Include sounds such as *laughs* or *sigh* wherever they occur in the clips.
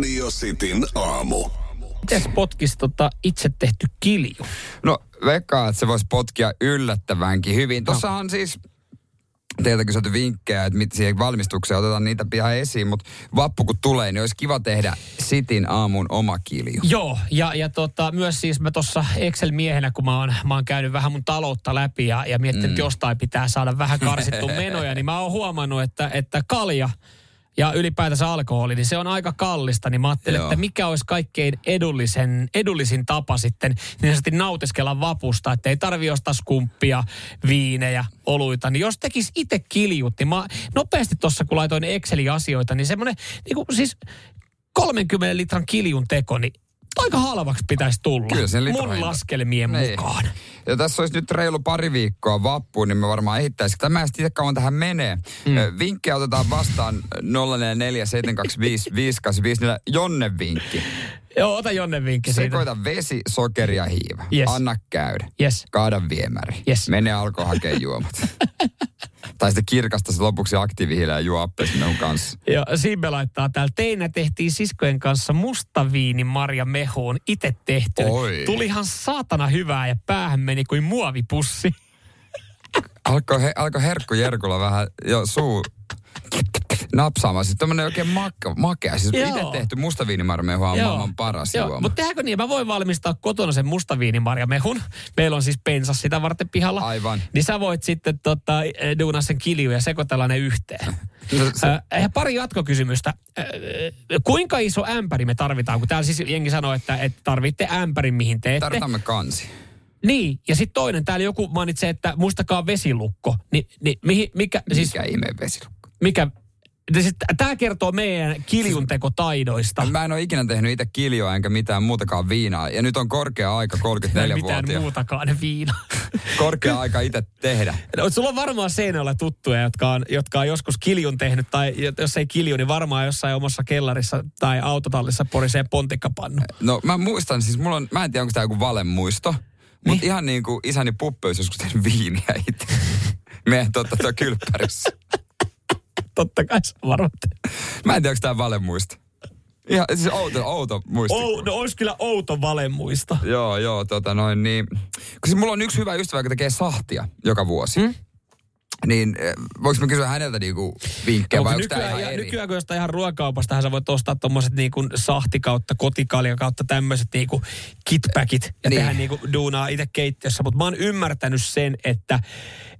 Radio Cityn aamu. Mites potkisi tota itse tehty kilju? No veikkaa, että se voisi potkia yllättävänkin hyvin. No. siis teiltä kysytty vinkkejä, että mit siihen valmistukseen otetaan niitä pian esiin, mutta vappu kun tulee, niin olisi kiva tehdä Sitin aamun oma kilju. Joo, ja, ja tota, myös siis mä tuossa Excel-miehenä, kun mä oon, mä oon käynyt vähän mun taloutta läpi ja, ja miettinyt, mm. että jostain pitää saada vähän karsittu *laughs* menoja, niin mä oon huomannut, että, että kalja ja ylipäätänsä alkoholi, niin se on aika kallista, niin mä ajattelin, Joo. että mikä olisi kaikkein edullisen, edullisin tapa sitten niin sanotusti nautiskella vapusta, että ei tarvi ostaa skumppia, viinejä, oluita, niin jos tekisi itse kiljut, niin mä nopeasti tuossa kun laitoin Excelin asioita, niin semmoinen niin kuin siis 30 litran kiljun teko, niin aika halvaksi pitäisi tulla. Kyllä sen Mun laskelmien niin. mukaan. Ja tässä olisi nyt reilu pari viikkoa vappuun, niin me varmaan ehittäisi. Tämä ei kauan tähän menee. Mm. Vinkkejä otetaan vastaan 044 Jonne vinkki. Joo, ota Jonne vinkki siitä. Sekoita vesi, sokeri ja hiiva. Yes. Anna käydä. Yes. Kaada viemäri. Yes. Mene alkoi hakea juomat. *laughs* tai sitten kirkasta se lopuksi aktiivihiilää ja juo appelsinehun kanssa. *laughs* Joo, Simbe laittaa täällä. Teinä tehtiin siskojen kanssa mustaviini Marja Mehuun. Itse tehty. Oi. Tulihan saatana hyvää ja päähän meni kuin muovipussi. Alkoi he, alko herkku Jerkulla vähän jo suu napsaamaan. Siis tämmönen oikein makka, makea. Siis Joo. itse tehty mustaviinimarjamehu on Joo. maailman paras Joo, juoma. mutta tehdäänkö niin? Mä voin valmistaa kotona sen mustaviinimarjamehun. Meillä on siis pensas sitä varten pihalla. Aivan. Niin sä voit sitten tota, duunaa sen kilju ja sekoitella ne yhteen. No, se, Äh, pari jatkokysymystä. Äh, kuinka iso ämpäri me tarvitaan? Kun täällä siis jengi sanoo, että, että tarvitte ämpärin, mihin teette. tarvitaan me kansi. Niin, ja sitten toinen, täällä joku mainitsee, että muistakaa vesilukko. Ni, niin mihin, mikä, siis, Mikä ihmeen vesilukko? mikä, tämä kertoo meidän kiljuntekotaidoista. Mä en ole ikinä tehnyt itse kiljoa enkä mitään muutakaan viinaa. Ja nyt on korkea aika, Ei 34 mitään vuotia. muutakaan viina. *laughs* Korkea aika itse tehdä. No, sulla on varmaan seinällä tuttuja, jotka on, jotka on joskus kiljun tehnyt, tai jos ei kilju, niin varmaan jossain omassa kellarissa tai autotallissa porisee pontikkapannu. No mä muistan, siis mulla on, mä en tiedä onko tämä joku valemuisto, Niin. mutta ihan niin kuin isäni Puppe olisi joskus tehnyt viiniä itse. *laughs* Meidän totta tuo kylppärissä. Totta kai se varmaan. Mä en tiedä, onko tämä valemuisto. Ihan siis outo, outo muisti. Ou, no olisi kyllä outo valemuista. Joo, joo, tota noin niin. Kun siis mulla on yksi hyvä ystävä, joka tekee sahtia joka vuosi. Hmm? Niin eh, voiko mä kysyä häneltä niinku vinkkejä vai onko tämä nykyään, ihan ja eri? nykyään kun jostain ihan ruokakaupastahan sä voit ostaa tommoset niinku sahti kautta kotikalja kautta tämmöiset niinku kitpäkit ja Niin. niin. tehdä niinku duunaa itse keittiössä. Mutta mä oon ymmärtänyt sen, että,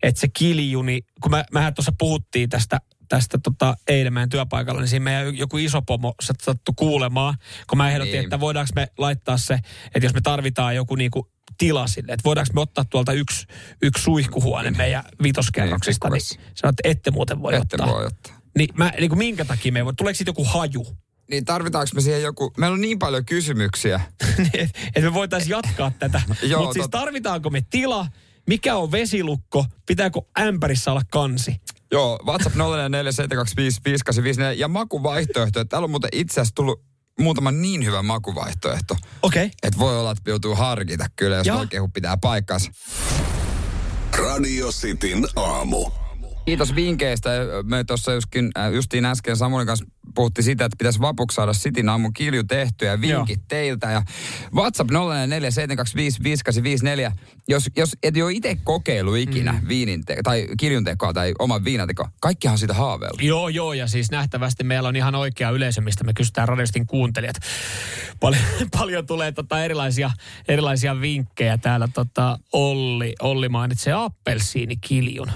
että se kiljuni, kun mä, mehän tuossa puhuttiin tästä tästä tota, eilen meidän työpaikalla, niin siinä meidän joku iso pomo sattui kuulemaan, kun mä ehdotin, Niin. että voidaanko me laittaa se, että jos me tarvitaan joku niinku tila sille, että voidaanko me ottaa tuolta yksi, yksi suihkuhuone meidän vitoskerroksesta, niin, Niin, niin sanoin, että ette muuten voi Ette ottaa. voi ottaa. Niin, mä, niin kuin minkä takia me ei voi? Tuleeko siitä joku haju? Niin tarvitaanko me siihen joku... Meillä on niin paljon kysymyksiä. *laughs* että me voitaisiin jatkaa tätä. *laughs* Mutta siis tarvitaanko me tila? Mikä on vesilukko? Pitääkö ämpärissä olla kansi? Joo, WhatsApp 0447255854 ja makuvaihtoehto. Täällä on muuten itse asiassa tullut muutama niin hyvä makuvaihtoehto. Okei. Okay. Että voi olla, että joutuu harkita kyllä, jos oikein pitää paikkansa. Radio Cityn aamu. Kiitos vinkkeistä. Me tuossa justiin, äh, justiin äsken Samuelin kanssa puhuttiin sitä, että pitäisi vapuksi saada Sitin aamun kilju tehty ja vinkit Joo. teiltä. Ja WhatsApp 0447255854. Jos, jos et ole itse kokeillut ikinä mm. viinin te- tai kiljun tekoa tai oman viinatekoa, kaikkihan on siitä haaveillut. Joo, joo, ja siis nähtävästi meillä on ihan oikea yleisö, mistä me kysytään radiostin kuuntelijat. Paljon, *laughs* paljon tulee tota erilaisia, erilaisia vinkkejä täällä. Tota Olli, Olli mainitsee appelsiinikiljun.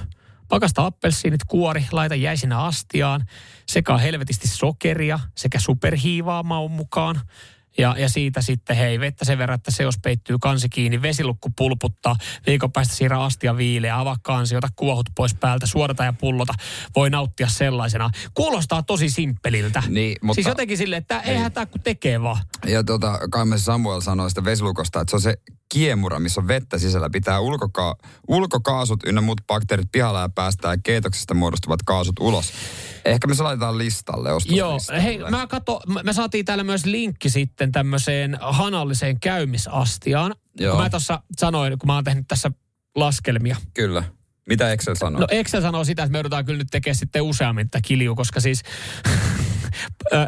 Pakasta appelsiinit, kuori, laita jäisinä astiaan, sekä helvetisti sokeria sekä superhiivaa maun mukaan. Ja, ja siitä sitten, hei, vettä sen verran, että seos peittyy kansi kiinni, vesilukku pulputtaa, viikon päästä siirrä astia viileä, avaa kansi, ota kuohut pois päältä, suodata ja pullota. Voi nauttia sellaisena. Kuulostaa tosi simppeliltä. Niin, mutta- Siis jotenkin silleen, että eihän tämä kun tekee vaan. Ja tota, kai me Samuel sanoi sitä vesilukosta, että se on se kiemura, missä on vettä sisällä. Pitää ulkoka- ulkokaasut ynnä muut bakteerit pihalla ja päästää keitoksesta muodostuvat kaasut ulos. Ehkä me se laitetaan listalle, Joo, hei, mä kato, me- saatiin täällä myös linkki sitten tämmöiseen hanalliseen käymisastiaan. Joo. Kun mä tuossa sanoin, kun mä oon tehnyt tässä laskelmia. Kyllä. Mitä Excel sanoo? No Excel sanoo sitä, että me joudutaan kyllä nyt tekemään sitten useammin tätä kilju, koska siis *laughs*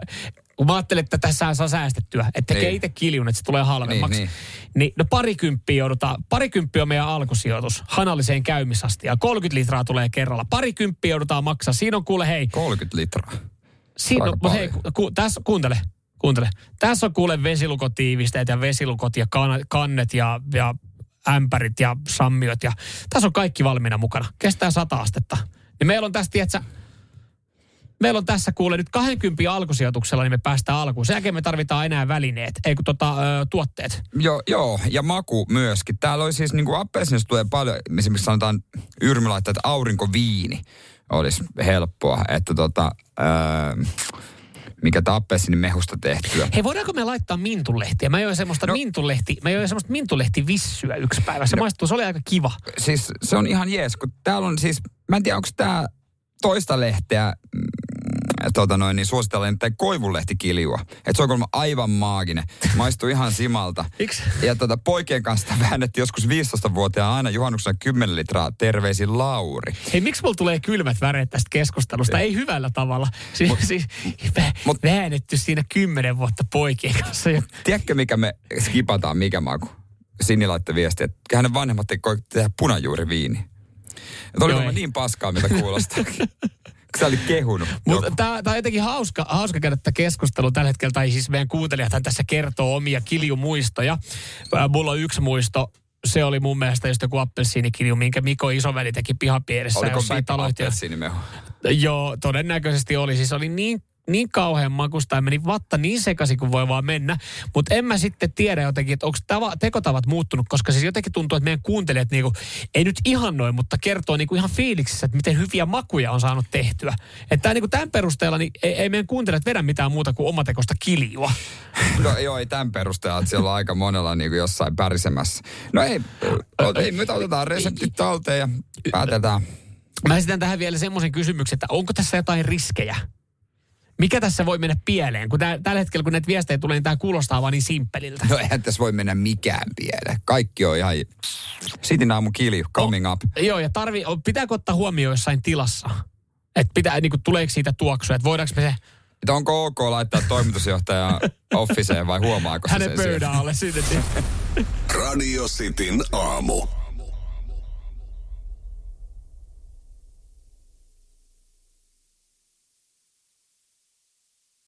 kun mä ajattelin, että tässä saa säästettyä, että tekee Niin. itse kiljun, että se tulee halvemmaksi. Niin, Niin, niin. no parikymppiä joudutaan, parikymppiä on meidän alkusijoitus hanalliseen käymisastia. 30 litraa tulee kerralla. Parikymppiä joudutaan maksaa. Siinä on kuule hei, 30 litraa. Siinä on, hei, ku, ku, tässä, kuuntele, kuuntele. Tässä on kuule vesilukotiivisteet ja vesilukot ja kan, kannet ja, ja ämpärit ja sammiot ja tässä on kaikki valmiina mukana. Kestää sata astetta. Niin meillä on tässä, tietsä, meillä on tässä kuule nyt 20 alkusijoituksella, niin me päästään alkuun. Sen jälkeen me tarvitaan enää välineet, ei kun tota, ö, tuotteet. Joo, joo, ja maku myöskin. Täällä oli siis niin kuin tulee paljon, esimerkiksi sanotaan Yrmi laittaa, että aurinkoviini olisi helppoa. Että tota, öö, mikä tämä appelsinin mehusta tehtyä. Hei, voidaanko me laittaa mintulehtiä? Mä join semmoista, no. Mintulehti, mä join semmoista mintulehtivissyä yksi päivä. Se no. maistuu, se oli aika kiva. Siis se on ihan jees, kun täällä on siis, mä en tiedä onko tämä toista lehteä, tota noin, niin suositellaan nimittäin koivulehtikiljua. Että se on kuulemma aivan maaginen. Maistuu ihan simalta. Ja tota, poikien kanssa väännettiin joskus 15-vuotiaana aina juhannuksena 10 litraa terveisin Lauri. Hei, miksi mulla tulee kylmät väreet tästä keskustelusta? Ei hyvällä tavalla. Siis, mut, siis vä, mut- väännetty siinä kymmenen vuotta poikien kanssa. Ja, Tiedätkö, mikä me skipataan, mikä maku? Sini laittoi viestiä, että hänen vanhemmat ei tehdä punajuuriviini. Ja oli niin paskaa, mitä kuulostaa. *laughs* Sä oli kehunut. mutta tämä on jotenkin hauska, hauska käydä tätä keskustelua tällä hetkellä. Tai siis meidän kuuntelijathan tässä kertoo omia kiljumuistoja. Mulla on yksi muisto. Se oli mun mielestä just joku appelsiinikilju, minkä Miko Isoveli teki pihapiirissä Oliko jossain taloyhtiössä. Joo, todennäköisesti oli. Siis oli niin, niin kauhean makusta ja meni vatta niin sekaisin kuin voi vaan mennä. Mutta en mä sitten tiedä jotenkin, että onko tava, tekotavat muuttunut, koska siis jotenkin tuntuu, että meidän kuuntelijat niinku, ei nyt ihan noin, mutta kertoo niinku ihan fiiliksissä, että miten hyviä makuja on saanut tehtyä. Että niinku tämän perusteella niin ei, ei meidän kuuntelijat vedä mitään muuta kuin omatekosta kiljua. No joo, ei tämän perusteella, että siellä on aika monella niin kuin jossain pärisemässä. No ei, ei nyt otetaan reseptit talteen ja päätetään. Mä esitän tähän vielä semmoisen kysymyksen, että onko tässä jotain riskejä? Mikä tässä voi mennä pieleen? Kun tää, tällä hetkellä, kun näitä viestejä tulee, niin tämä kuulostaa vaan niin simppeliltä. No eihän tässä voi mennä mikään pieleen. Kaikki on ihan... Sitin aamu kilju, coming up. Joo, ja tarvi, o- pitääkö ottaa huomioon jossain tilassa? Että pitää, niin kuin, tuleeko siitä tuoksua, että voidaanko me se Että onko ok laittaa toimitusjohtaja *laughs* officeen vai huomaako se hänen sen pöydän alle sinne? Radio Cityn aamu.